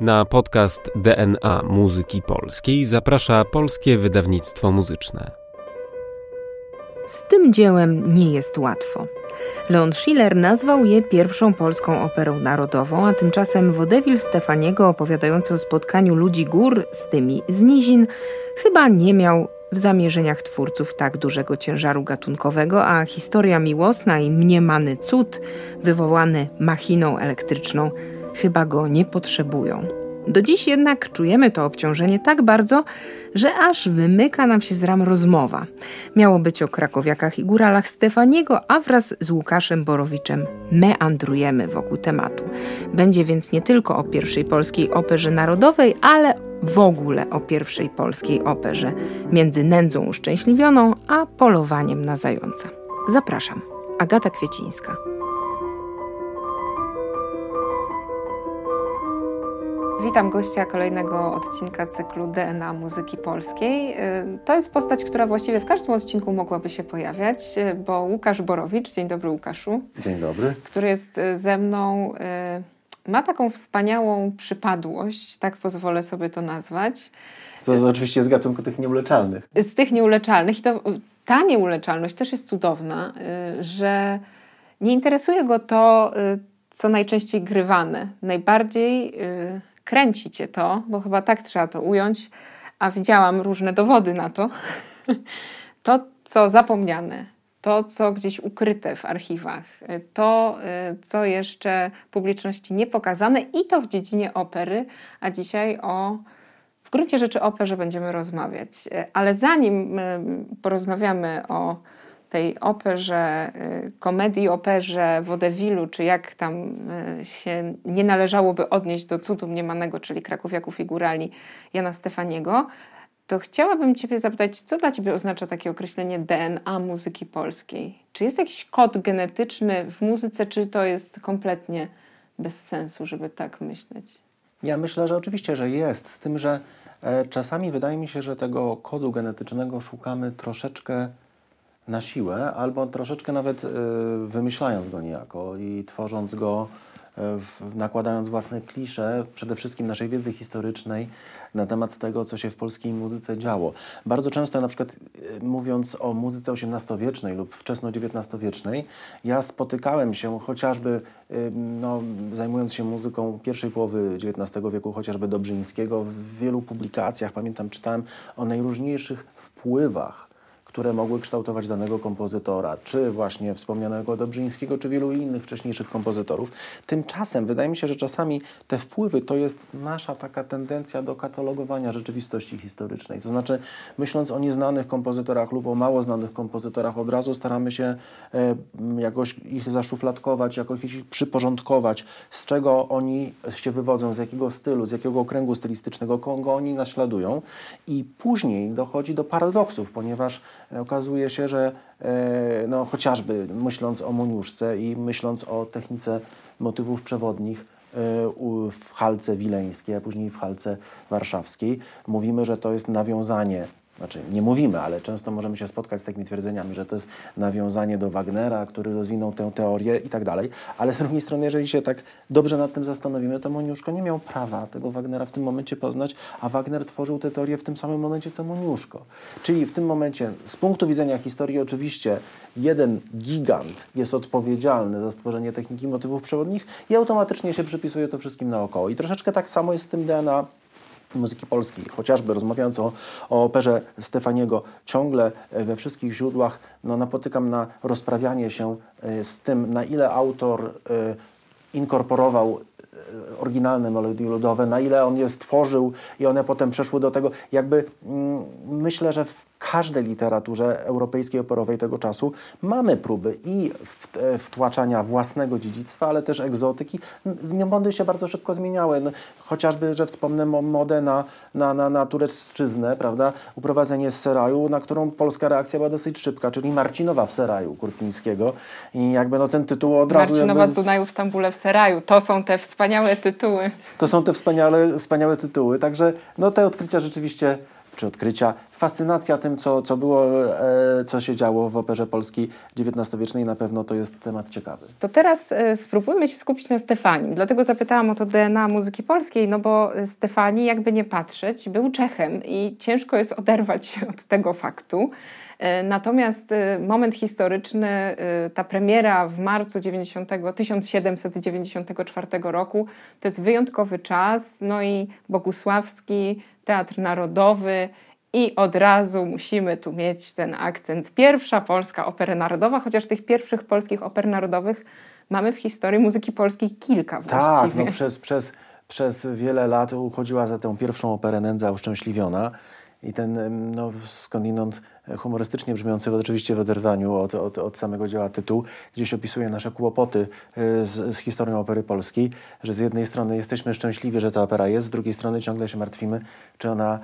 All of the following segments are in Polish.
Na podcast DNA Muzyki Polskiej zaprasza Polskie Wydawnictwo Muzyczne. Z tym dziełem nie jest łatwo. Leon Schiller nazwał je pierwszą polską operą narodową, a tymczasem wodewil Stefaniego opowiadający o spotkaniu ludzi gór z tymi z nizin chyba nie miał w zamierzeniach twórców tak dużego ciężaru gatunkowego, a historia miłosna i mniemany cud wywołany machiną elektryczną chyba go nie potrzebują. Do dziś jednak czujemy to obciążenie tak bardzo, że aż wymyka nam się z ram rozmowa. Miało być o krakowiakach i góralach Stefaniego, a wraz z Łukaszem Borowiczem meandrujemy wokół tematu. Będzie więc nie tylko o pierwszej polskiej operze narodowej, ale w ogóle o pierwszej polskiej operze między nędzą uszczęśliwioną a polowaniem na zająca. Zapraszam. Agata Kwiecińska. Witam gościa kolejnego odcinka cyklu DNA Muzyki Polskiej. Y, to jest postać, która właściwie w każdym odcinku mogłaby się pojawiać, y, bo Łukasz Borowicz, dzień dobry Łukaszu. Dzień dobry. Który jest y, ze mną, ma taką wspaniałą przypadłość, tak pozwolę sobie to nazwać. To jest oczywiście z gatunku tych nieuleczalnych. Z tych nieuleczalnych i to ta nieuleczalność też jest cudowna, że nie interesuje go to, co najczęściej grywane. Najbardziej kręci cię to, bo chyba tak trzeba to ująć, a widziałam różne dowody na to. To, co zapomniane, to, co gdzieś ukryte w archiwach, to, y, co jeszcze publiczności nie pokazane i to w dziedzinie opery, a dzisiaj o w gruncie rzeczy operze będziemy rozmawiać. Ale zanim y, porozmawiamy o tej operze, y, komedii operze, wodewilu, czy jak tam y, się nie należałoby odnieść do cudu mniemanego, czyli Krakowiaków i Górali Jana Stefaniego, to chciałabym Ciebie zapytać, co dla Ciebie oznacza takie określenie DNA muzyki polskiej? Czy jest jakiś kod genetyczny w muzyce, czy to jest kompletnie bez sensu, żeby tak myśleć? Ja myślę, że oczywiście, że jest, z tym, że e, czasami wydaje mi się, że tego kodu genetycznego szukamy troszeczkę na siłę, albo troszeczkę nawet y, wymyślając go niejako i tworząc go, y, nakładając własne klisze, przede wszystkim naszej wiedzy historycznej na temat tego, co się w polskiej muzyce działo. Bardzo często na przykład y, mówiąc o muzyce XVIII-wiecznej lub wczesno-XIX-wiecznej, ja spotykałem się chociażby, no, zajmując się muzyką pierwszej połowy XIX wieku, chociażby Dobrzyńskiego, w wielu publikacjach, pamiętam, czytałem o najróżniejszych wpływach które mogły kształtować danego kompozytora, czy właśnie wspomnianego Dobrzyńskiego, czy wielu innych wcześniejszych kompozytorów. Tymczasem wydaje mi się, że czasami te wpływy to jest nasza taka tendencja do katalogowania rzeczywistości historycznej. To znaczy, myśląc o nieznanych kompozytorach lub o mało znanych kompozytorach, od razu staramy się e, jakoś ich zaszufladkować, jakoś ich przyporządkować, z czego oni się wywodzą, z jakiego stylu, z jakiego okręgu stylistycznego, kogo oni naśladują. I później dochodzi do paradoksów, ponieważ okazuje się, że e, no, chociażby myśląc o Moniuszce i myśląc o technice motywów przewodnich e, w halce wileńskiej, a później w halce warszawskiej, mówimy, że to jest nawiązanie znaczy nie mówimy, ale często możemy się spotkać z takimi twierdzeniami, że to jest nawiązanie do Wagnera, który rozwinął tę teorię i tak dalej. Ale z drugiej strony, jeżeli się tak dobrze nad tym zastanowimy, to Moniuszko nie miał prawa tego Wagnera w tym momencie poznać, a Wagner tworzył tę teorię w tym samym momencie, co Moniuszko. Czyli w tym momencie, z punktu widzenia historii, oczywiście jeden gigant jest odpowiedzialny za stworzenie techniki motywów przewodnich i automatycznie się przypisuje to wszystkim naokoło. I troszeczkę tak samo jest z tym DNA muzyki polskiej, chociażby rozmawiając o, o operze Stefaniego, ciągle e, we wszystkich źródłach no, napotykam na rozprawianie się e, z tym, na ile autor y, inkorporował oryginalne melodie ludowe, na ile on je stworzył i one potem przeszły do tego. Jakby mm, myślę, że w każdej literaturze europejskiej operowej tego czasu mamy próby i e, wtłaczania własnego dziedzictwa, ale też egzotyki. Mody się bardzo szybko zmieniały. No, chociażby, że wspomnę modę na, na, na, na turecczyznę, prawda? Uprowadzenie z Seraju, na którą polska reakcja była dosyć szybka, czyli Marcinowa w Seraju Kurpińskiego. I jakby no ten tytuł od razu... Marcinowa jakby... z Dunaju w Stambule w Seraju. To są te wspaniałe tytuły. To są te wspaniale, wspaniałe tytuły. Także no, te odkrycia rzeczywiście czy odkrycia, fascynacja tym, co, co było, e, co się działo w operze polskiej XIX-wiecznej, na pewno to jest temat ciekawy. To teraz e, spróbujmy się skupić na Stefanii. Dlatego zapytałam o to DNA muzyki polskiej, no bo Stefani, jakby nie patrzeć, był Czechem i ciężko jest oderwać się od tego faktu. E, natomiast e, moment historyczny, e, ta premiera w marcu 90, 1794 roku, to jest wyjątkowy czas, no i Bogusławski, Teatr Narodowy, i od razu musimy tu mieć ten akcent. Pierwsza polska opera narodowa, chociaż tych pierwszych polskich oper narodowych mamy w historii muzyki polskiej kilka właściwie. Tak, no przez, przez, przez wiele lat uchodziła za tę pierwszą operę Nędza Uszczęśliwiona i ten no, skądinąd humorystycznie brzmiący, oczywiście w oderwaniu od, od, od, samego dzieła tytuł, gdzieś opisuje nasze kłopoty y, z, z, historią opery polskiej, że z jednej strony jesteśmy szczęśliwi, że ta opera jest, z drugiej strony ciągle się martwimy, czy ona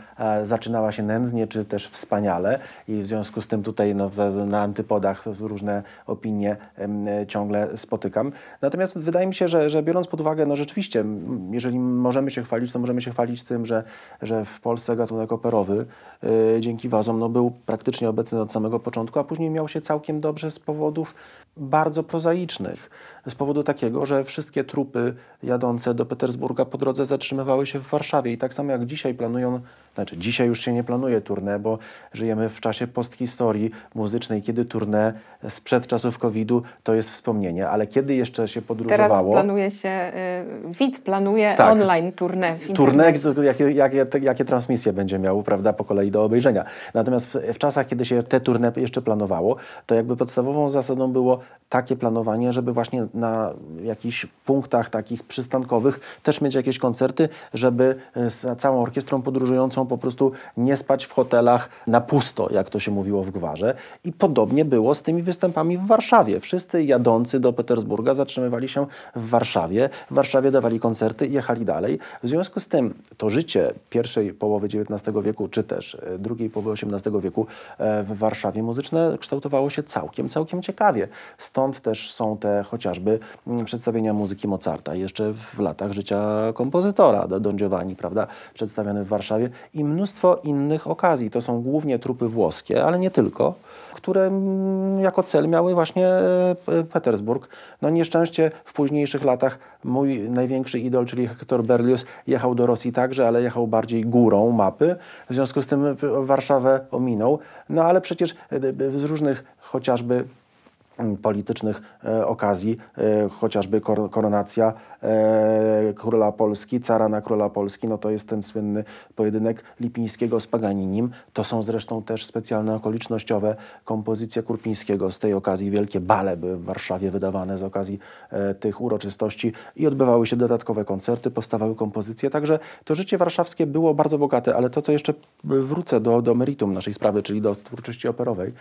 zaczynała się nędznie, czy też wspaniale i w związku z tym tutaj no, na antypodach różne opinie em, ciągle spotykam. Natomiast wydaje mi się, że, że biorąc pod uwagę, no rzeczywiście, jeżeli możemy się chwalić, to możemy się chwalić tym, że, że w Polsce gatunek operowy y, dzięki wazom no, był praktycznie praktycznie obecny od samego początku, a później miał się całkiem dobrze z powodów bardzo prozaicznych. Z powodu takiego, że wszystkie trupy jadące do Petersburga po drodze zatrzymywały się w Warszawie. I tak samo jak dzisiaj planują, znaczy dzisiaj już się nie planuje tournée, bo żyjemy w czasie posthistorii muzycznej, kiedy tournée sprzed czasów COVID-u to jest wspomnienie, ale kiedy jeszcze się podróżowało... Teraz planuje się, y, widz planuje tak, online tournée Tournée, jakie, jakie, jakie transmisje będzie miał, prawda, po kolei do obejrzenia. Natomiast w, w czasach, kiedy się te tournée jeszcze planowało, to jakby podstawową zasadą było takie planowanie, żeby właśnie na jakichś punktach takich przystankowych też mieć jakieś koncerty, żeby z całą orkiestrą podróżującą po prostu nie spać w hotelach na pusto, jak to się mówiło w Gwarze. I podobnie było z tymi występami w Warszawie. Wszyscy jadący do Petersburga zatrzymywali się w Warszawie. W Warszawie dawali koncerty i jechali dalej. W związku z tym to życie pierwszej połowy XIX wieku, czy też e, drugiej połowy XVIII wieku e, w Warszawie muzyczne kształtowało się całkiem, całkiem ciekawie. Stąd też są te chociażby mm, przedstawienia muzyki Mozarta, jeszcze w latach życia kompozytora Don Giovanni, prawda, przedstawiony w Warszawie i mnóstwo innych okazji. To są głównie trupy włoskie, ale nie tylko, które mm, jako cel miały właśnie e, Petersburg. No nieszczęście w późniejszych latach mój największy idol, czyli Hector Berlioz, jechał do Rosji także, ale jechał bardziej górą mapy. W związku z tym Warszawę ominął. No ale przecież e, z różnych chociażby politycznych e, okazji, e, chociażby koronacja e, króla Polski, cara na króla Polski, no to jest ten słynny pojedynek Lipińskiego z Paganinim. To są zresztą też specjalne okolicznościowe kompozycje Kurpińskiego. Z tej okazji wielkie bale były w Warszawie wydawane z okazji tych uroczystości i odbywały się dodatkowe koncerty, powstawały kompozycje. Także to życie warszawskie było bardzo bogate, ale to, co jeszcze wrócę do, do meritum naszej sprawy, czyli do twórczości operowej.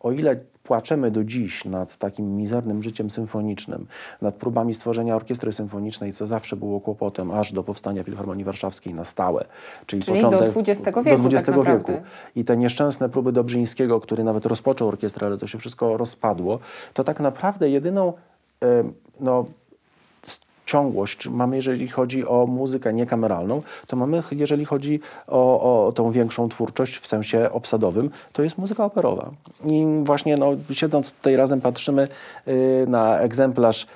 O ile płaczemy do dziś nad takim mizernym życiem symfonicznym, nad próbami stworzenia orkiestry symfonicznej, co zawsze było kłopotem, aż do powstania Filharmonii Warszawskiej na stałe. Czyli, czyli początek, do XX wieku. Do XX tak wieku. I te nieszczęsne próby Dobrzyńskiego, który nawet rozpoczął orkiestrę, ale to się wszystko rozpadło, to tak naprawdę jedyną no, ciągłość mamy, jeżeli chodzi o muzykę niekameralną, to mamy, jeżeli chodzi o, o tą większą twórczość w sensie obsadowym, to jest muzyka operowa. I właśnie no, siedząc tutaj razem patrzymy yy, na egzemplarz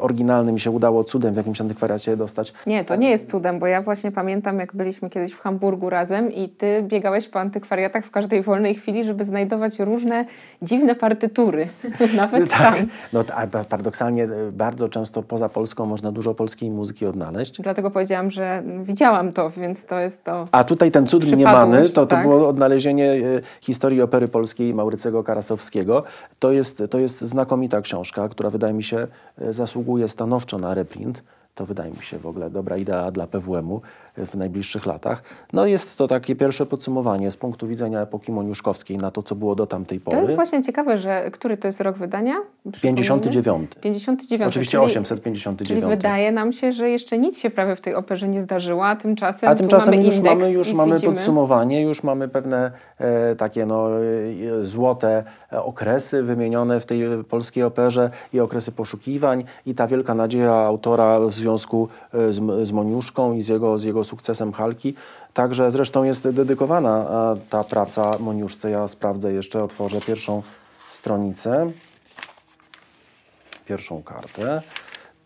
oryginalny mi się udało cudem w jakimś antykwariacie dostać. Nie, to nie jest cudem, bo ja właśnie pamiętam, jak byliśmy kiedyś w Hamburgu razem i ty biegałeś po antykwariatach w każdej wolnej chwili, żeby znajdować różne dziwne partytury. Nawet tak. tam. No, a paradoksalnie e, bardzo często poza Polską można dużo polskiej muzyki odnaleźć. Dlatego powiedziałam, że widziałam to, więc to jest to. A tutaj ten cud mniemany, to, to tak? było odnalezienie e, historii opery polskiej Maurycego Karasowskiego. To jest, to jest znakomita książka, która wydaje mi się zasługuje stanowczo na reprint. To wydaje mi się w ogóle dobra idea dla PWM-u w najbliższych latach. No jest to takie pierwsze podsumowanie z punktu widzenia epoki moniuszkowskiej na to, co było do tamtej pory. To jest właśnie ciekawe, że który to jest rok wydania? 59. 59. Oczywiście czyli, 859. Czyli wydaje nam się, że jeszcze nic się prawie w tej operze nie zdarzyło, a tymczasem, a tymczasem mamy już mamy, już mamy widzimy... podsumowanie, już mamy pewne e, takie no, e, złote okresy wymienione w tej polskiej operze i okresy poszukiwań i ta wielka nadzieja autora w związku e, z, z Moniuszką i z jego, z jego sukcesem Halki. Także zresztą jest dedykowana ta praca Moniuszce. Ja sprawdzę jeszcze, otworzę pierwszą stronicę, pierwszą kartę.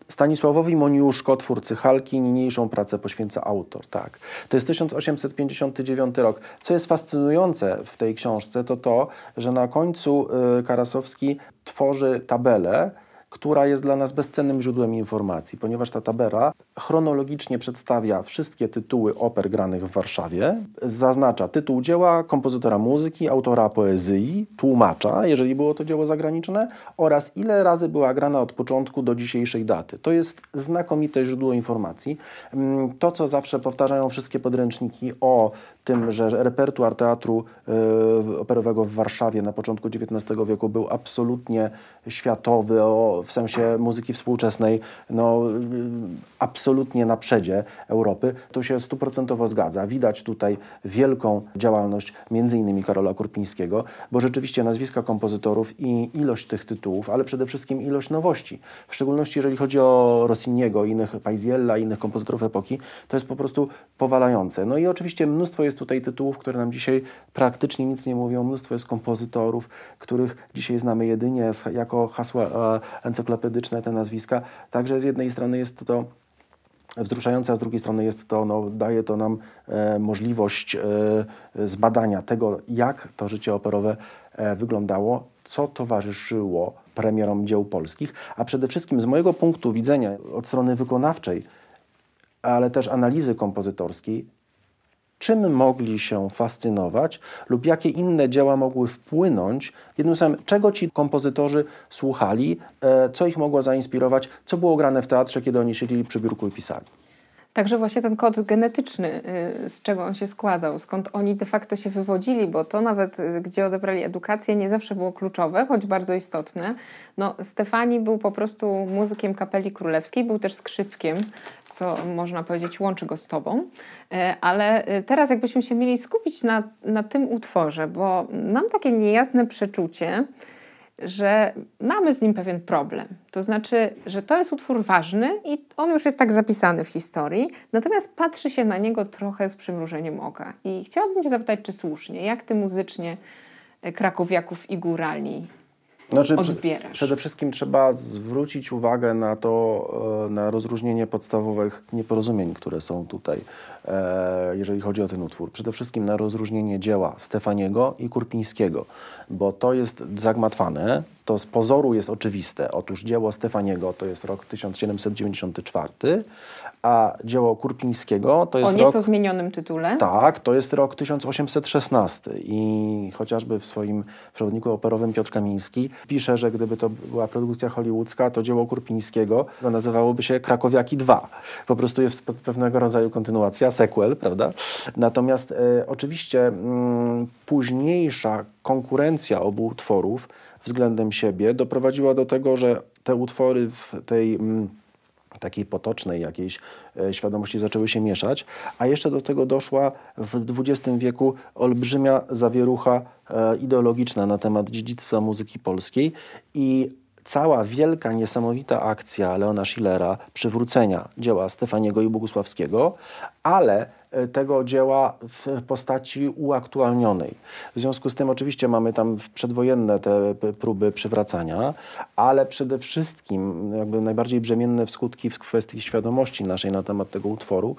Stanisławowi Moniuszko, twórcy Halki, niniejszą pracę poświęca autor. Tak. To jest 1859 rok. Co jest fascynujące w tej książce, to to, że na końcu y, Karasowski tworzy tabelę, która jest dla nas bezcennym źródłem informacji, ponieważ ta tabela chronologicznie przedstawia wszystkie tytuły oper granych w Warszawie, zaznacza tytuł dzieła, kompozytora muzyki, autora poezji, tłumacza, jeżeli było to dzieło zagraniczne, oraz ile razy była grana od początku do dzisiejszej daty. To jest znakomite źródło informacji. Mm, to, co zawsze powtarzają wszystkie podręczniki o tym, że repertuar teatru y, operowego w Warszawie na początku XIX wieku był absolutnie światowy, o, w sensie muzyki współczesnej, no, absolutnie na przedzie Europy, to się stuprocentowo zgadza. Widać tutaj wielką działalność innymi Karola Kurpińskiego, bo rzeczywiście nazwiska kompozytorów i ilość tych tytułów, ale przede wszystkim ilość nowości, w szczególności jeżeli chodzi o Rossiniego, innych Paisiella, innych kompozytorów epoki, to jest po prostu powalające. No i oczywiście mnóstwo jest tutaj tytułów, które nam dzisiaj praktycznie nic nie mówią, mnóstwo jest kompozytorów, których dzisiaj znamy jedynie jako hasła e, encyklopedyczne te nazwiska. Także z jednej strony jest to wzruszające, a z drugiej strony jest to, no, daje to nam e, możliwość e, zbadania tego, jak to życie operowe e, wyglądało, co towarzyszyło premierom dzieł polskich, a przede wszystkim z mojego punktu widzenia od strony wykonawczej, ale też analizy kompozytorskiej, czym mogli się fascynować lub jakie inne dzieła mogły wpłynąć, jednym słowem, czego ci kompozytorzy słuchali, e, co ich mogło zainspirować, co było grane w teatrze, kiedy oni siedzieli przy biurku i pisali. Także właśnie ten kod genetyczny, y, z czego on się składał, skąd oni de facto się wywodzili, bo to nawet, y, gdzie odebrali edukację, nie zawsze było kluczowe, choć bardzo istotne. No, Stefani był po prostu muzykiem kapeli królewskiej, był też skrzypkiem, co można powiedzieć łączy go z tobą. E, ale e, teraz jakbyśmy się mieli skupić na, na tym utworze, bo mam takie niejasne przeczucie, że mamy z nim pewien problem. To znaczy, że to jest utwór ważny i on już jest tak zapisany w historii, natomiast patrzy się na niego trochę z przymrużeniem oka. I chciałabym Cię zapytać, czy słusznie, jak Ty muzycznie e, krakowiaków i górali znaczy, odbierasz? Przede wszystkim trzeba zwrócić uwagę na to, e, na rozróżnienie podstawowych nieporozumień, które są tutaj, e, jeżeli chodzi o ten utwór. Przede wszystkim na rozróżnienie dzieła Stefaniego i Kurpińskiego, bo to jest zagmatwane, to z pozoru jest oczywiste. Otóż dzieło Stefaniego to jest rok 1794, a dzieło Kurpińskiego to jest O nieco rok, zmienionym tytule. Tak, to jest rok 1816 i chociażby w swoim przewodniku operowym Piotr Kamiński pisze, że gdyby to była produkcja hollywoodzka, to dzieło Kurpińskiego nazywałoby się Krakowiaki 2. Po prostu jest pewnego rodzaju kontynuacja, sequel, prawda? Natomiast e, oczywiście mm, późniejsza konkurencja obu utworów względem siebie doprowadziła do tego, że te utwory w tej mm, takiej potocznej jakiejś e, świadomości zaczęły się mieszać, a jeszcze do tego doszła w XX wieku olbrzymia zawierucha e, ideologiczna na temat dziedzictwa muzyki polskiej i cała wielka, niesamowita akcja Leona Schillera przywrócenia dzieła Stefaniego i Bogusławskiego, ale tego dzieła w postaci uaktualnionej. W związku z tym oczywiście mamy tam przedwojenne te próby przywracania, ale przede wszystkim jakby najbardziej brzemienne w skutki w kwestii świadomości naszej na temat tego utworu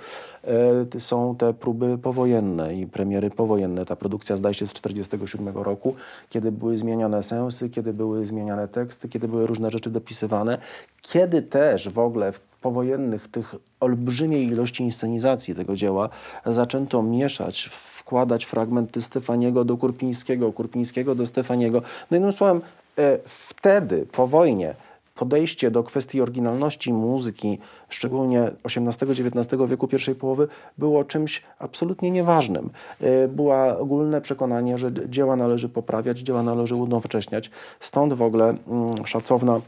e, są te próby powojenne i premiery powojenne. Ta produkcja zdaje się z 1947 roku, kiedy były zmieniane sensy, kiedy były zmieniane teksty, kiedy były różne rzeczy dopisywane, kiedy też w ogóle w powojennych tych olbrzymiej ilości inscenizacji tego dzieła zaczęto mieszać, wkładać fragmenty Stefaniego do Kurpińskiego, Kurpińskiego do Stefaniego. No jednym słowem, e, wtedy, po wojnie, podejście do kwestii oryginalności muzyki, szczególnie XVIII-XIX wieku pierwszej połowy, było czymś absolutnie nieważnym. E, było ogólne przekonanie, że dzieła należy poprawiać, dzieła należy unowocześniać. Stąd w ogóle mm, szacowna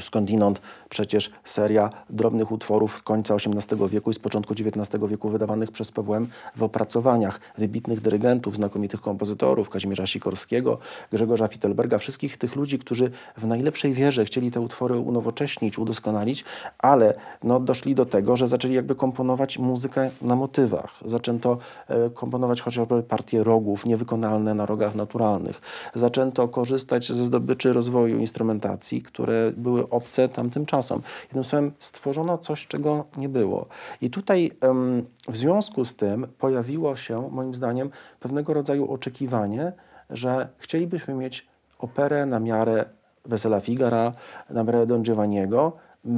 skądinąd przecież seria drobnych utworów z końca XVIII wieku i z początku XIX wieku wydawanych przez PWM w opracowaniach wybitnych dyrygentów, znakomitych kompozytorów, Kazimierza Sikorskiego, Grzegorza Fittelberga, wszystkich tych ludzi, którzy w najlepszej wierze chcieli te utwory unowocześnić, udoskonalić, ale no, doszli do tego, że zaczęli jakby komponować muzykę na motywach. Zaczęto e, komponować chociażby partie rogów niewykonalne na rogach naturalnych. Zaczęto korzystać ze zdobyczy rozwoju instrumentacji, które były były obce tamtym czasom. Jednym słowem, stworzono coś, czego nie było. I tutaj w związku z tym pojawiło się, moim zdaniem, pewnego rodzaju oczekiwanie, że chcielibyśmy mieć operę na miarę Wesela Figara, na miarę Don Giovanniego,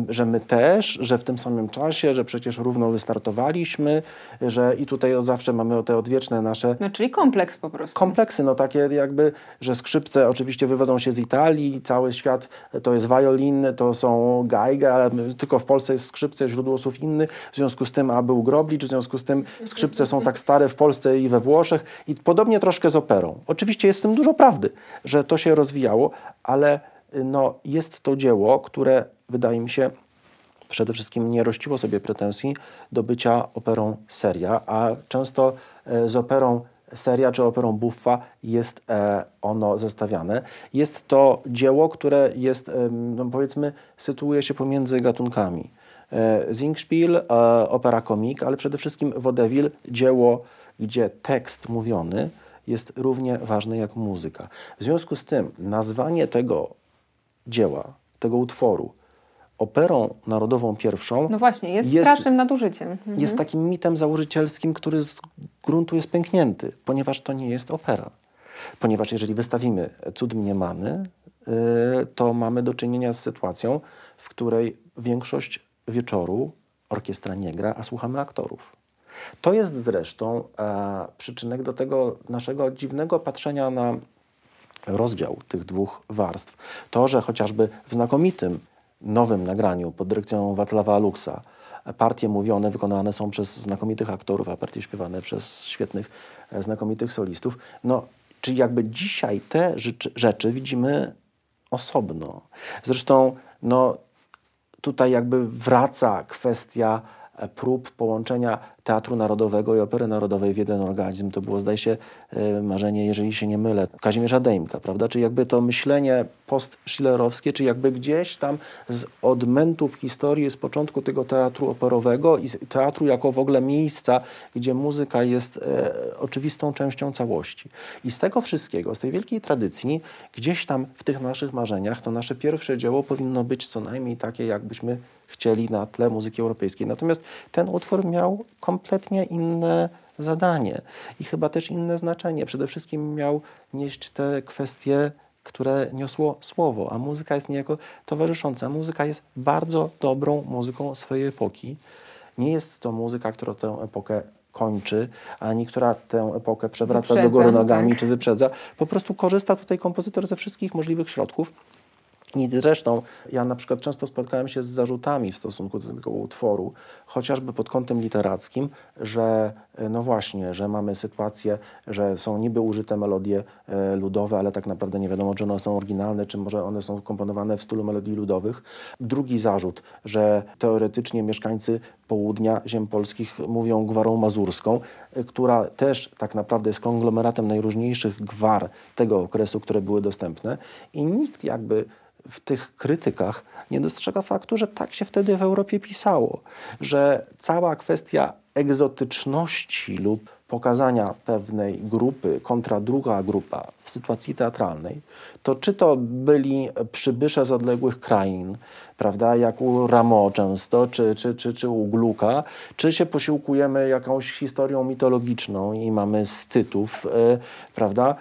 że my też, że w tym samym czasie, że przecież równo wystartowaliśmy, że i tutaj zawsze mamy te odwieczne nasze... No, czyli kompleks po prostu. Kompleksy, no takie jakby, że skrzypce oczywiście wywodzą się z Italii, cały świat to jest violin, to są gajga, ale tylko w Polsce jest skrzypce, źródło słów inny, w związku z tym, a był Groblicz, w związku z tym skrzypce są tak stare w Polsce i we Włoszech i podobnie troszkę z operą. Oczywiście jest w tym dużo prawdy, że to się rozwijało, ale no, jest to dzieło, które wydaje mi się przede wszystkim nie rościło sobie pretensji do bycia operą seria, a często e, z operą seria czy operą buffa jest e, ono zestawiane. Jest to dzieło, które jest, no powiedzmy, sytuuje się pomiędzy gatunkami. E, Singspiel, opera komik, ale przede wszystkim vaudeville, dzieło, gdzie tekst mówiony jest równie ważny jak muzyka. W związku z tym nazwanie tego dzieła, tego utworu operą narodową pierwszą. No właśnie, jest, jest strasznym nadużyciem. Mhm. Jest takim mitem założycielskim, który z gruntu jest pęknięty, ponieważ to nie jest opera. Ponieważ jeżeli wystawimy Cud Mniemany, yy, to mamy do czynienia z sytuacją, w której większość wieczoru orkiestra nie gra, a słuchamy aktorów. To jest zresztą e, przyczynek do tego naszego dziwnego patrzenia na rozdział tych dwóch warstw. To, że chociażby w znakomitym nowym nagraniu pod dyrekcją Wacława Luksa partie mówione wykonane są przez znakomitych aktorów, a partie śpiewane przez świetnych, e, znakomitych solistów. No, czyli jakby dzisiaj te rzeczy, widzimy osobno. Zresztą no, tutaj jakby wraca kwestia e, prób połączenia Teatru Narodowego i Opery Narodowej w jeden organizm. To było, zdaje się, e, marzenie, jeżeli się nie mylę, Kazimierza Dejmka, prawda? Czy jakby to myślenie post-schillerowskie, czy jakby gdzieś tam z odmentów historii, z początku tego teatru operowego i teatru jako w ogóle miejsca, gdzie muzyka jest e, oczywistą częścią całości. I z tego wszystkiego, z tej wielkiej tradycji, gdzieś tam w tych naszych marzeniach, to nasze pierwsze dzieło powinno być co najmniej takie, jakbyśmy chcieli na tle muzyki europejskiej. Natomiast ten utwór miał kompletnie inne zadanie i chyba też inne znaczenie. Przede wszystkim miał nieść te kwestie, które niosło słowo, a muzyka jest niejako towarzysząca. Muzyka jest bardzo dobrą muzyką swojej epoki. Nie jest to muzyka, która tę epokę kończy, ani która tę epokę przewraca wyprzedza, do góry nogami tak. czy wyprzedza. Po prostu korzysta tutaj kompozytor ze wszystkich możliwych środków i zresztą ja na przykład często spotkałem się z zarzutami w stosunku do tego utworu, chociażby pod kątem literackim, że e, no właśnie, że mamy sytuację, że są niby użyte melodie e, ludowe, ale tak naprawdę nie wiadomo, czy one są oryginalne, czy może one są komponowane w stylu melodii ludowych. Drugi zarzut, że teoretycznie mieszkańcy południa ziem polskich mówią gwarą mazurską, e, która też tak naprawdę jest konglomeratem najróżniejszych gwar tego okresu, które były dostępne i nikt jakby w tych krytykach nie dostrzega faktu, że tak się wtedy w Europie pisało, że cała kwestia egzotyczności lub pokazania pewnej grupy kontra druga grupa w sytuacji teatralnej, to czy to byli przybysze z odległych krain, prawda, jak u Rameau często, czy, czy, czy, czy u Gluka, czy się posiłkujemy jakąś historią mitologiczną i mamy scytów, yy, prawda,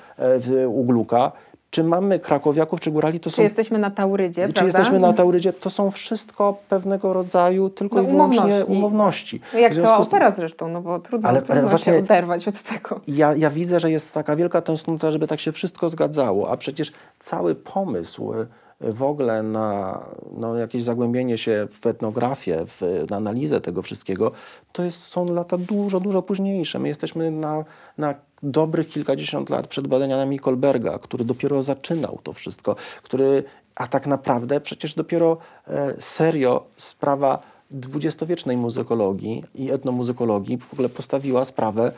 yy, u Gluka, czy mamy krakowiaków, czy górali, to są... Czy jesteśmy na Taurydzie, Czy prawda? jesteśmy na Taurydzie, to są wszystko pewnego rodzaju tylko no, i wyłącznie umowności. umowności. No jak cała opera zresztą, no bo trudno, Ale, trudno właśnie się oderwać od tego. Ja, ja widzę, że jest taka wielka tęsknota, żeby tak się wszystko zgadzało, a przecież cały pomysł w ogóle na no, jakieś zagłębienie się w etnografię, w, analizę tego wszystkiego, to jest, są lata dużo, dużo późniejsze. My jesteśmy na, na dobrych kilkadziesiąt lat przed badaniami Kolberga, który dopiero zaczynał to wszystko, który, a tak naprawdę przecież dopiero e, serio sprawa dwudziestowiecznej muzykologii i etnomuzykologii w ogóle postawiła sprawę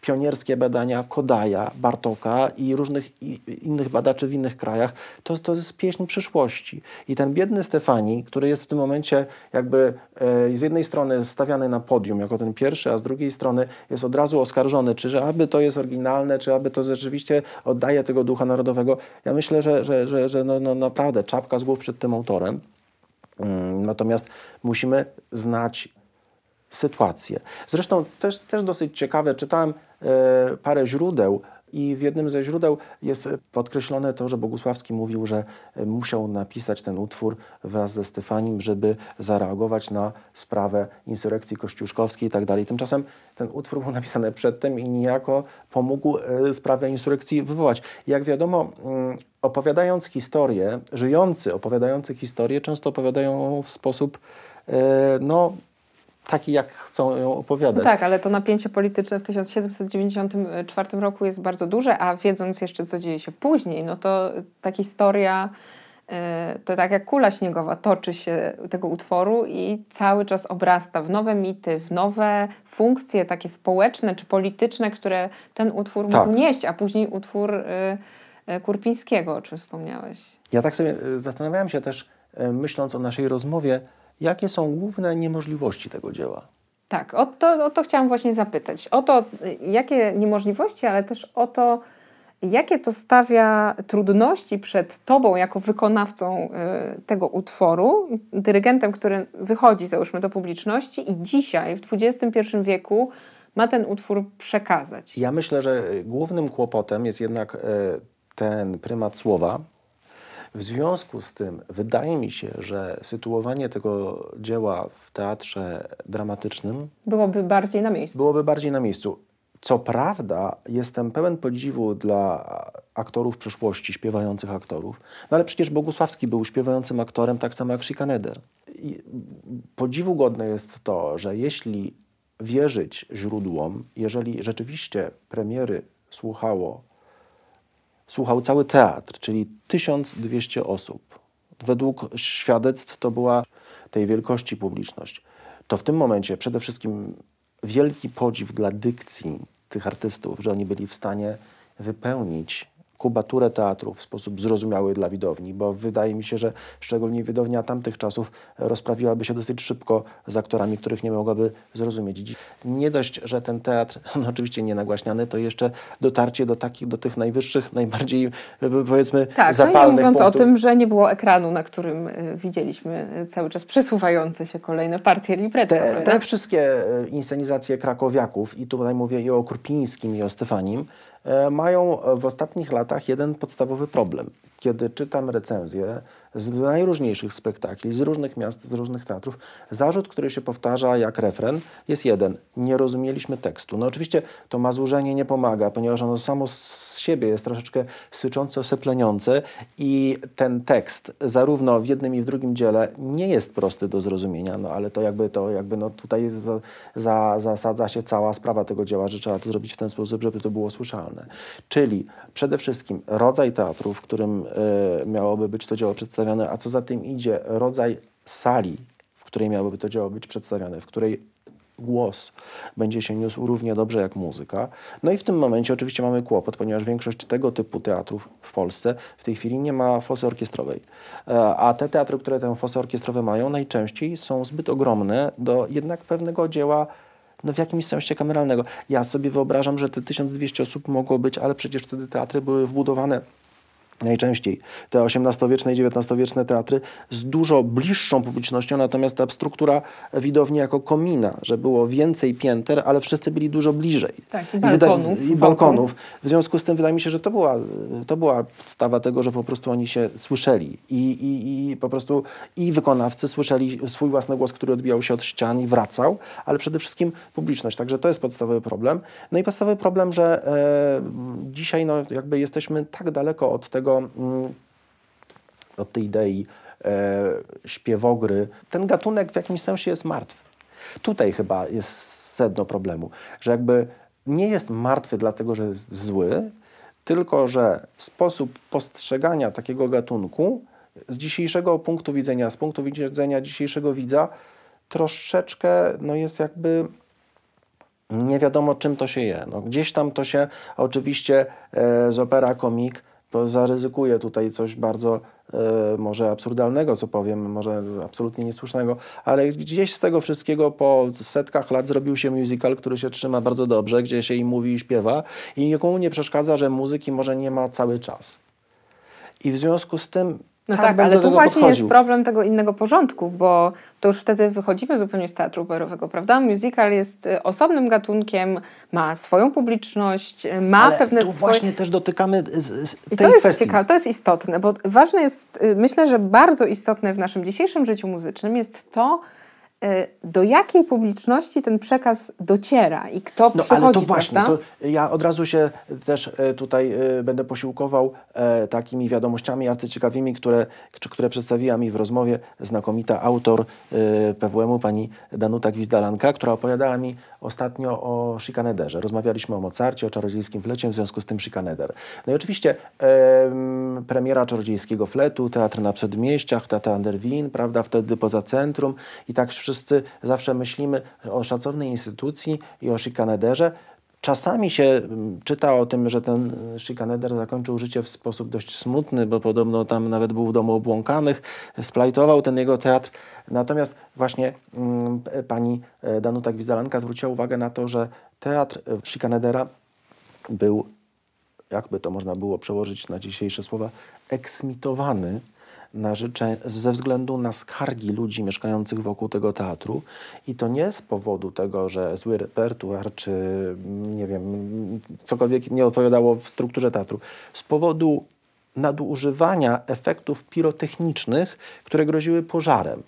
pionierskie badania Kodaja, Bartoka i różnych i, innych badaczy w innych krajach, to, to jest pieśń przyszłości. I ten biedny Stefani, który jest w tym momencie jakby e, z jednej strony stawiany na podium jako ten pierwszy, a z drugiej strony jest od razu oskarżony, czy że aby to jest oryginalne, czy aby to rzeczywiście oddaje tego ducha narodowego. Ja myślę, że, że, że, że no, no naprawdę czapka z głów przed tym autorem. Mm, natomiast musimy znać sytuację. Zresztą też, też dosyć ciekawe, czytałem e, parę źródeł i w jednym ze źródeł jest podkreślone to, że Bogusławski mówił, że e, musiał napisać ten utwór wraz ze Stefanim, żeby zareagować na sprawę insurrekcji kościuszkowskiej i tak dalej. Tymczasem ten utwór był napisany przedtem i niejako pomógł e, sprawę insurrekcji wywołać. Jak wiadomo, mm, opowiadając historię, żyjący opowiadający historię często opowiadają w sposób no, taki, jak chcą ją opowiadać. No tak, ale to napięcie polityczne w 1794 roku jest bardzo duże, a wiedząc jeszcze, co dzieje się później, no to ta historia e, to tak jak kula śniegowa toczy się tego utworu i cały czas obrasta w nowe mity, w nowe funkcje takie społeczne czy polityczne, które ten utwór tak. mógł nieść, a później utwór e, e, Kurpińskiego, o czym wspomniałeś. Ja tak sobie zastanawiałem się też, myśląc o naszej rozmowie, Jakie są główne niemożliwości tego dzieła? Tak, o to, o to chciałam właśnie zapytać. O to, jakie niemożliwości, ale też o to, jakie to stawia trudności przed Tobą jako wykonawcą y, tego utworu, dyrygentem, który wychodzi, załóżmy, do publiczności i dzisiaj, w XXI wieku, ma ten utwór przekazać? Ja myślę, że głównym kłopotem jest jednak y, ten prymat słowa, w związku z tym wydaje mi się, że sytuowanie tego dzieła w teatrze dramatycznym byłoby bardziej na miejscu. Byłoby bardziej na miejscu. Co prawda, jestem pełen podziwu dla aktorów przyszłości, śpiewających aktorów, no ale przecież Bogusławski był śpiewającym aktorem tak samo jak Schikaneder. I podziwu godne jest to, że jeśli wierzyć źródłom, jeżeli rzeczywiście premiery słuchało słuchał cały teatr, czyli 1200 osób. Według świadectw to była tej wielkości publiczność. To w tym momencie przede wszystkim wielki podziw dla dykcji tych artystów, że oni byli w stanie wypełnić kubaturę teatru w sposób zrozumiały dla widowni, bo wydaje mi się, że szczególnie widownia tamtych czasów rozprawiłaby się dosyć szybko z aktorami, których nie mogłaby zrozumieć. Nie dość, że ten teatr, no oczywiście nie nagłaśniany, to jeszcze dotarcie do takich, do tych najwyższych, najbardziej powiedzmy tak, zapalnych no mówiąc punktów. o tym, że nie było ekranu, na którym e, widzieliśmy e, cały czas przesuwające się kolejne partie libretto. Te, te wszystkie e, inscenizacje krakowiaków i tutaj mówię i o Kurpińskim i o Stefanim, mają w ostatnich latach jeden podstawowy problem. Kiedy czytam recenzje z najróżniejszych spektakli, z różnych miast, z różnych teatrów, zarzut, który się powtarza jak refren, jest jeden. Nie rozumieliśmy tekstu. No oczywiście to mazłurzenie nie pomaga, ponieważ ono samo siebie jest troszeczkę syczące, osepleniące i ten tekst zarówno w jednym i w drugim dziele nie jest prosty do zrozumienia, no ale to jakby to jakby no tutaj za, za, zasadza się cała sprawa tego dzieła, że trzeba to zrobić w ten sposób, żeby to było słyszalne. Czyli przede wszystkim rodzaj teatru, w którym miałoby być to dzieło przedstawione, a co za tym idzie, rodzaj sali, w której miałoby to dzieło być przedstawione, w której głos będzie się niósł równie dobrze jak muzyka. No i w tym momencie oczywiście mamy kłopot, ponieważ większość tego typu teatrów w Polsce w tej chwili nie ma fosy orkiestrowej. E, a te teatry, które tę fosę orkiestrową mają, najczęściej są zbyt ogromne do jednak pewnego dzieła no w jakimś sensie kameralnego. Ja sobie wyobrażam, że te 1200 osób mogło być, ale przecież wtedy teatry były wbudowane najczęściej te XVIII i XIX-wieczne teatry z dużo bliższą publicznością, natomiast ta struktura widowni jako komina, że było więcej pięter, ale wszyscy byli dużo bliżej. Tak, i balkonów. I balkonów. W związku z tym wydaje mi się, że to była, to była podstawa tego, że po prostu oni się słyszeli i, i, i po prostu i wykonawcy słyszeli swój własny głos, który odbijał się od ścian i wracał, ale przede wszystkim publiczność. Także to jest podstawowy problem. No i podstawowy problem, że e, dzisiaj no, jakby jesteśmy tak daleko od tego, tego mm, od tej idei e, śpiewogry. Ten gatunek w jakimś sensie jest martwy. Tutaj chyba jest sedno problemu, że jakby nie jest martwy dlatego, że jest zły, tylko że sposób postrzegania takiego gatunku z dzisiejszego punktu widzenia, z punktu widzenia dzisiejszego widza, troszeczkę no jest jakby nie wiadomo czym to się je. No, gdzieś tam to się oczywiście e, z opera komik bo zaryzykuję tutaj coś bardzo e, może absurdalnego, co powiem, może absolutnie niesłusznego, ale gdzieś z tego wszystkiego po setkach lat zrobił się musical, który się trzyma bardzo dobrze, gdzie się im mówi i śpiewa i nikomu nie przeszkadza, że muzyki może nie ma cały czas. I w związku z tym no tak, tak, ale tu właśnie podchodził. jest problem tego innego porządku, bo to już wtedy wychodzimy zupełnie z teatru operowego, prawda? Musical jest y, osobnym gatunkiem, ma swoją publiczność, y, ma ale pewne tu swoje... właśnie też dotykamy z, z I tej to jest kwestii. ciekawe, to jest istotne, bo ważne jest, y, myślę, że bardzo istotne w naszym dzisiejszym życiu muzycznym jest to, do jakiej publiczności ten przekaz dociera i kto no, przychodzi, ale to właśnie, to ja od razu się też e, tutaj e, będę posiłkował e, takimi wiadomościami arcyciekawymi, które, które przedstawiła mi w rozmowie znakomita autor PWM-u, pani Danuta Gwizdalanka, która opowiadała mi ostatnio o Schikanederze. Rozmawialiśmy o Mozarcie, o czarodziejskim flecie, w związku z tym Schikaneder. No i oczywiście premiera czarodziejskiego fletu, teatr na przedmieściach, Tata Anderwin, prawda, wtedy poza centrum i tak wszyscy zawsze myślimy o szacownej instytucji i o Schikanederze. Czasami się mm, czyta o tym, że ten Schikaneder zakończył życie w sposób dość smutny, bo podobno tam nawet był w domu obłąkanych, splajtował ten jego teatr. Natomiast właśnie mm, pani e, Danuta Gwizdalanka zwróciła uwagę na to, że teatr Schikanedera był, jakby to można było przełożyć na dzisiejsze słowa, eksmitowany na ze względu na skargi ludzi mieszkających wokół tego teatru. I to nie z powodu tego, że zły repertuar, czy nie wiem, cokolwiek nie odpowiadało w strukturze teatru. Z powodu nadużywania efektów pirotechnicznych, które groziły pożarem.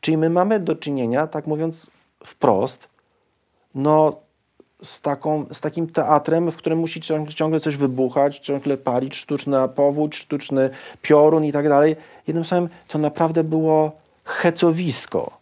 Czyli my mamy do czynienia, tak mówiąc wprost, no z, taką, z takim teatrem, w którym musi ciągle coś wybuchać, ciągle palić, sztuczna powódź, sztuczny piorun i tak dalej. Jednym słowem, to naprawdę było hecowisko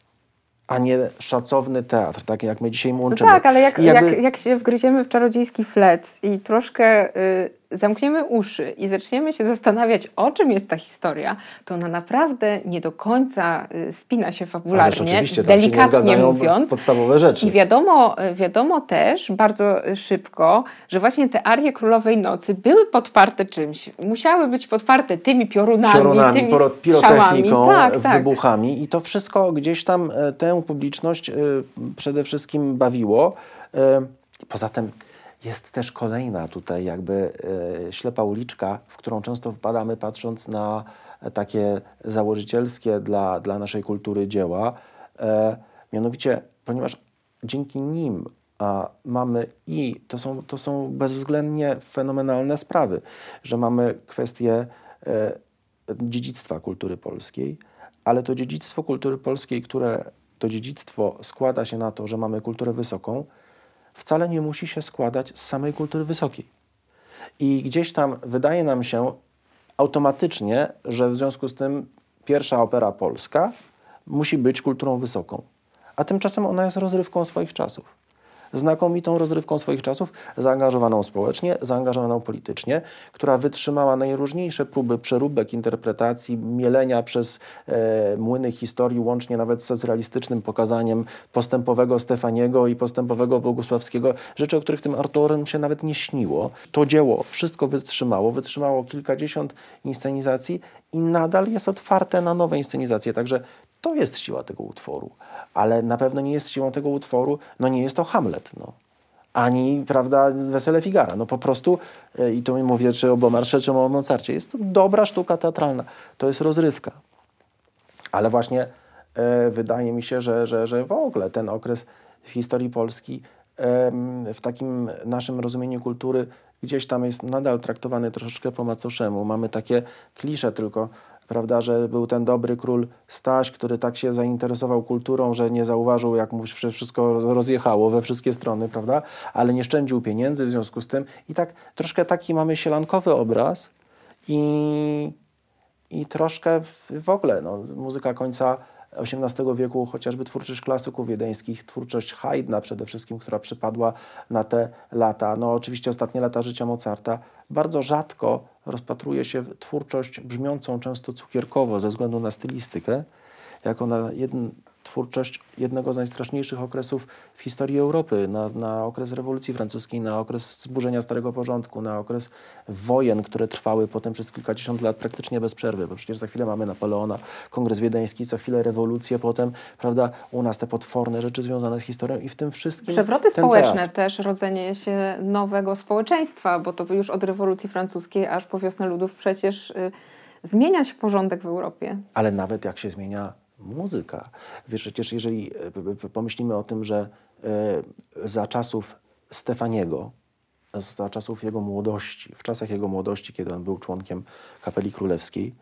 a nie szacowny teatr, tak jak my dzisiaj mu łączymy. No tak, ale jak, jakby... jak, jak się wgryziemy w czarodziejski flet i troszkę y, zamkniemy uszy i zaczniemy się zastanawiać, o czym jest ta historia, to ona naprawdę nie do końca y, spina się fabularnie, delikatnie mówiąc. podstawowe rzeczy. I wiadomo, y, wiadomo też bardzo szybko, że właśnie te arie Królowej Nocy były podparte czymś. Musiały być podparte tymi piorunami, piorunami tymi pirotechniką, tak, tak. wybuchami i to wszystko gdzieś tam e, tę publiczność e, przede wszystkim bawiło. E, poza tym jest też kolejna tutaj jakby e, ślepa uliczka, w którą często wpadamy patrząc na takie założycielskie dla, dla naszej kultury dzieła. E, mianowicie, ponieważ dzięki nim mamy i to są, to są bezwzględnie fenomenalne sprawy, że mamy kwestię e, dziedzictwa kultury polskiej, ale to dziedzictwo kultury polskiej, które to dziedzictwo składa się na to, że mamy kulturę wysoką, wcale nie musi się składać z samej kultury wysokiej. I gdzieś tam wydaje nam się automatycznie, że w związku z tym pierwsza opera polska musi być kulturą wysoką. A tymczasem ona jest rozrywką swoich czasów znakomitą rozrywką swoich czasów, zaangażowaną społecznie, zaangażowaną politycznie, która wytrzymała najróżniejsze próby przeróbek interpretacji, mielenia przez e, młyny historii, łącznie nawet z socrealistycznym pokazaniem postępowego Stefaniego i postępowego Bogusławskiego, rzeczy, o których tym autorem się nawet nie śniło. To dzieło wszystko wytrzymało, wytrzymało kilkadziesiąt inscenizacji i nadal jest otwarte na nowe inscenizacje. Także to jest siła tego utworu, ale na pewno nie jest siłą tego utworu, no nie jest to Hamlet, no. Ani, prawda, Wesele Figara. No po prostu, e, i to mi mówię, czy o Bomarsze, czy o Mozarcie, jest to dobra sztuka teatralna. To jest rozrywka. Ale właśnie e, wydaje mi się, że, że, że w ogóle ten okres w historii Polski w takim naszym rozumieniu kultury gdzieś tam jest nadal traktowany troszeczkę po macoszemu. Mamy takie klisze tylko, prawda, że był ten dobry król Staś, który tak się zainteresował kulturą, że nie zauważył, jak mu się wszystko rozjechało we wszystkie strony, prawda, ale nie szczędził pieniędzy w związku z tym. I tak troszkę taki mamy sielankowy obraz i, i troszkę w, w ogóle no, muzyka końca XVIII wieku, chociażby twórczość klasyków wiedeńskich, twórczość Haydna przede wszystkim, która przypadła na te lata. No oczywiście ostatnie lata życia Mozarta. Bardzo rzadko rozpatruje się twórczość brzmiącą często cukierkowo ze względu na stylistykę, jako na jeden, twórczość jednego z najstraszniejszych okresów w historii Europy, na, na okres rewolucji francuskiej, na okres zburzenia Starego Porządku, na okres wojen, które trwały potem przez kilkadziesiąt lat praktycznie bez przerwy, bo przecież za chwilę mamy Napoleona, Kongres Wiedeński, za chwilę rewolucję, potem, prawda, u nas te potworne rzeczy związane z historią i w tym wszystkim Przewroty społeczne teatr. też, rodzenie się nowego społeczeństwa, bo to już od rewolucji francuskiej aż po wiosnę ludów przecież y, zmienia się porządek w Europie. ale nawet jak się zmienia muzyka. Wiesz, przecież jeżeli e, pomyślimy o tym, że e, za czasów Stefaniego, za czasów jego młodości, w czasach jego młodości, kiedy on był członkiem Kapeli Królewskiej,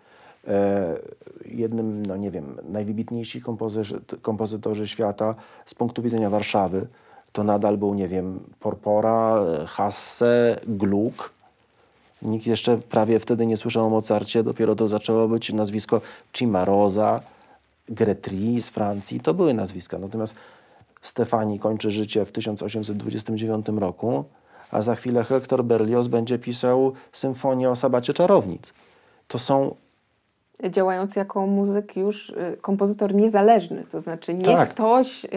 e, jednym, no nie wiem, najwybitniejsi kompozytorzy, świata z punktu widzenia Warszawy, to nadal był, nie wiem, Porpora, Hasse, Gluck, Nikt jeszcze prawie wtedy nie słyszał o Mozarcie, dopiero to zaczęło być nazwisko Cimarosa, Gretry z Francji. To były nazwiska. Natomiast Stefani kończy życie w 1829 roku, a za chwilę Hector Berlioz będzie pisał symfonię o sabacie czarownic. To są Działając jako muzyk już y, kompozytor niezależny, to znaczy nie Tak. ktoś, y,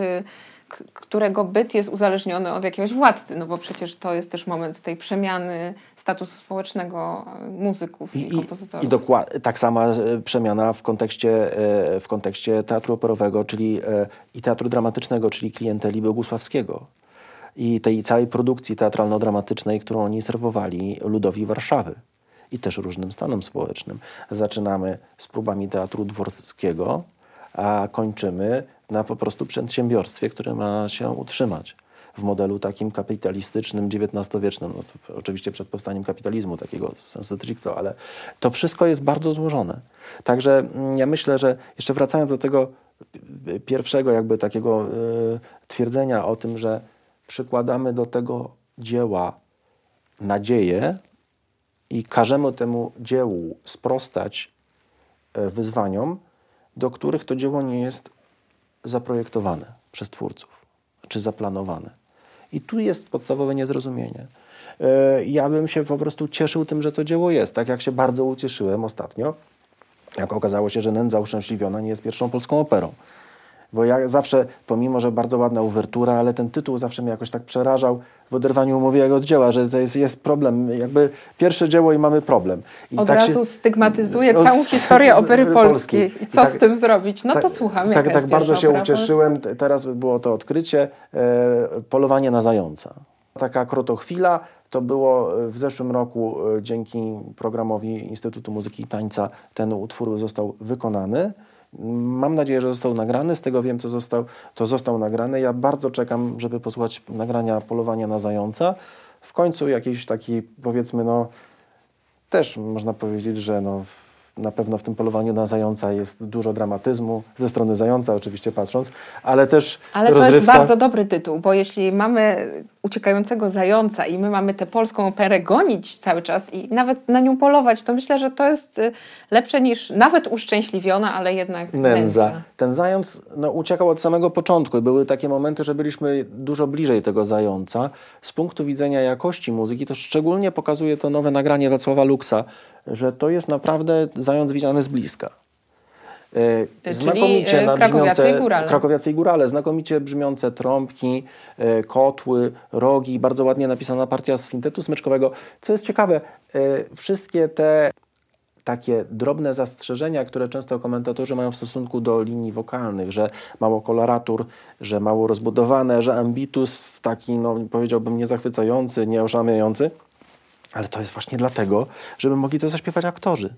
którego byt jest uzależniony od jakiegoś władcy, no bo przecież to jest też moment tej przemiany statusu społecznego y, muzyków i, I, kompozytorów. i dokład, tak sama e, przemiana w kontekście, e, w kontekście teatru operowego, czyli e, i teatru dramatycznego, czyli klienteli Bogusławskiego. I tej całej produkcji teatralno-dramatycznej, którą oni serwowali ludowi Warszawy i też różnym stanom społecznym. Zaczynamy z próbami teatru dworskiego, a kończymy na po prostu przedsiębiorstwie, które ma się utrzymać w modelu takim kapitalistycznym, XIX-wiecznym, no oczywiście przed powstaniem kapitalizmu takiego sensu stricto, ale to wszystko jest bardzo złożone. Także mm, ja myślę, że jeszcze wracając do tego y, pierwszego jakby takiego y, twierdzenia o tym, że przykładamy do tego dzieła nadzieję i każemy temu dziełu sprostać e, wyzwaniom, do których to dzieło nie jest zaprojektowane przez twórców, czy zaplanowane. I tu jest podstawowe niezrozumienie. E, Ja bym się po prostu cieszył tym, że to dzieło jest, tak jak się bardzo ucieszyłem ostatnio, jak okazało się, że Nędza Uszczęśliwiona nie jest pierwszą polską operą. Bo ja zawsze, pomimo, że bardzo ładna uwertura, ale ten tytuł zawsze mnie jakoś tak przerażał w oderwaniu umowy od dzieła, że to jest, jest problem, jakby pierwsze dzieło i mamy problem. I Od tak się- razu stygmatyzuje O, całą historię opery polskiej. I co I tak- z tym zrobić? No to tak- słucham. Tak, tak bardzo się polska? ucieszyłem. Te- Teraz było to odkrycie. E, polowanie na zająca. Taka krotochwila. To było e, w zeszłym roku e, dzięki programowi Instytutu Muzyki i Tańca ten utwór został wykonany. Mam nadzieję, że został nagrany. Z tego wiem, co został, to został nagrany. Ja bardzo czekam, żeby posłuchać nagrania Polowania na zająca. W końcu jakiś taki, powiedzmy, no, też można powiedzieć, że no, na pewno w tym polowaniu na zająca jest dużo dramatyzmu, ze strony zająca oczywiście patrząc, ale też Ale to rozrywka. jest bardzo dobry tytuł, bo jeśli mamy uciekającego zająca i my mamy tę polską operę gonić cały czas i nawet na nią polować, to myślę, że to jest y, lepsze niż nawet uszczęśliwiona, ale jednak Nędza. nędza. Ten zając no, uciekał od samego początku i były takie momenty, że byliśmy dużo bliżej tego zająca. Z punktu widzenia jakości muzyki, to szczególnie pokazuje to nowe nagranie Wacława Luksa, że to jest naprawdę zając widziany z bliska. E, Znakomicie e, brzmiące, krakowiacy i górale, znakomicie brzmiące trąbki, e, kotły, rogi, bardzo ładnie napisana partia z kwintetu smyczkowego. Co jest ciekawe, wszystkie te takie drobne zastrzeżenia, które często komentatorzy mają w stosunku do linii wokalnych, że mało koloratur, że mało rozbudowane, że ambitus taki, no powiedziałbym, niezachwycający, nieoszamiający, ale to jest właśnie dlatego, żeby mogli to zaśpiewać aktorzy,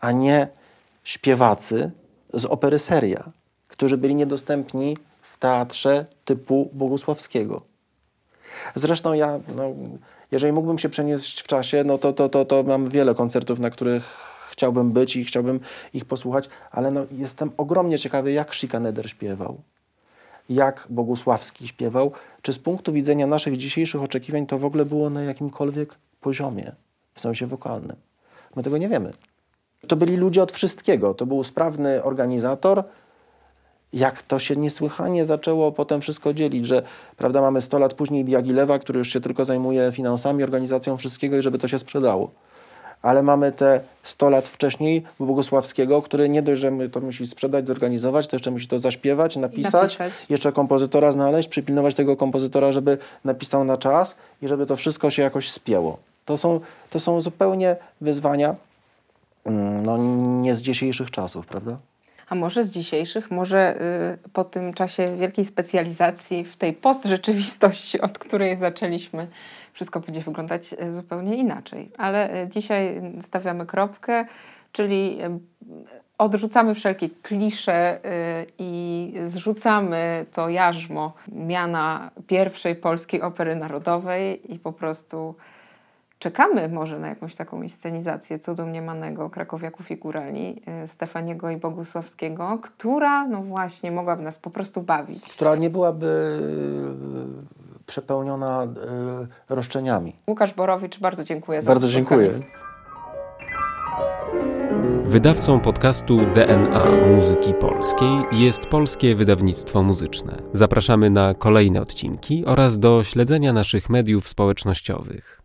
a nie śpiewacy z opery seria, którzy byli niedostępni w teatrze typu Bogusławskiego. Zresztą ja, no, jeżeli mógłbym się przenieść w czasie, no to, to, to, to mam wiele koncertów, na których chciałbym być i chciałbym ich posłuchać, ale no, jestem ogromnie ciekawy, jak Schikaneder śpiewał, jak Bogusławski śpiewał, czy z punktu widzenia naszych dzisiejszych oczekiwań to w ogóle było na jakimkolwiek poziomie, w sensie wokalnym. My tego nie wiemy. To byli ludzie od wszystkiego. To był sprawny organizator. Jak to się niesłychanie zaczęło potem wszystko dzielić, że prawda, mamy 100 lat później Diagilewa, który już się tylko zajmuje finansami, organizacją wszystkiego i żeby to się sprzedało. Ale mamy te 100 lat wcześniej Bogusławskiego, który nie dość, że my to musi sprzedać, zorganizować, to jeszcze musi to zaśpiewać, napisać, napisać. jeszcze kompozytora znaleźć, przypilnować tego kompozytora, żeby napisał na czas i żeby to wszystko się jakoś spięło. To są, to są zupełnie wyzwania mm, no, nie z dzisiejszych czasów, prawda? A może z dzisiejszych, może y, po tym czasie wielkiej specjalizacji w tej postrzeczywistości, od której zaczęliśmy, wszystko będzie wyglądać y, zupełnie inaczej. Ale y, dzisiaj stawiamy kropkę, czyli y, odrzucamy wszelkie klisze i zrzucamy to jarzmo miana pierwszej polskiej opery narodowej i po prostu czekamy może na jakąś taką inscenizację cudu mniemanego krakowiaków i górali y, Stefaniego i Bogusławskiego, która no właśnie mogłaby nas po prostu bawić. Która nie byłaby e, przepełniona e, roszczeniami. Łukasz Borowicz, bardzo dziękuję za Bardzo dziękuję. Wydawcą podcastu DNA Muzyki Polskiej jest Polskie Wydawnictwo Muzyczne. Zapraszamy na kolejne odcinki oraz do śledzenia naszych mediów społecznościowych.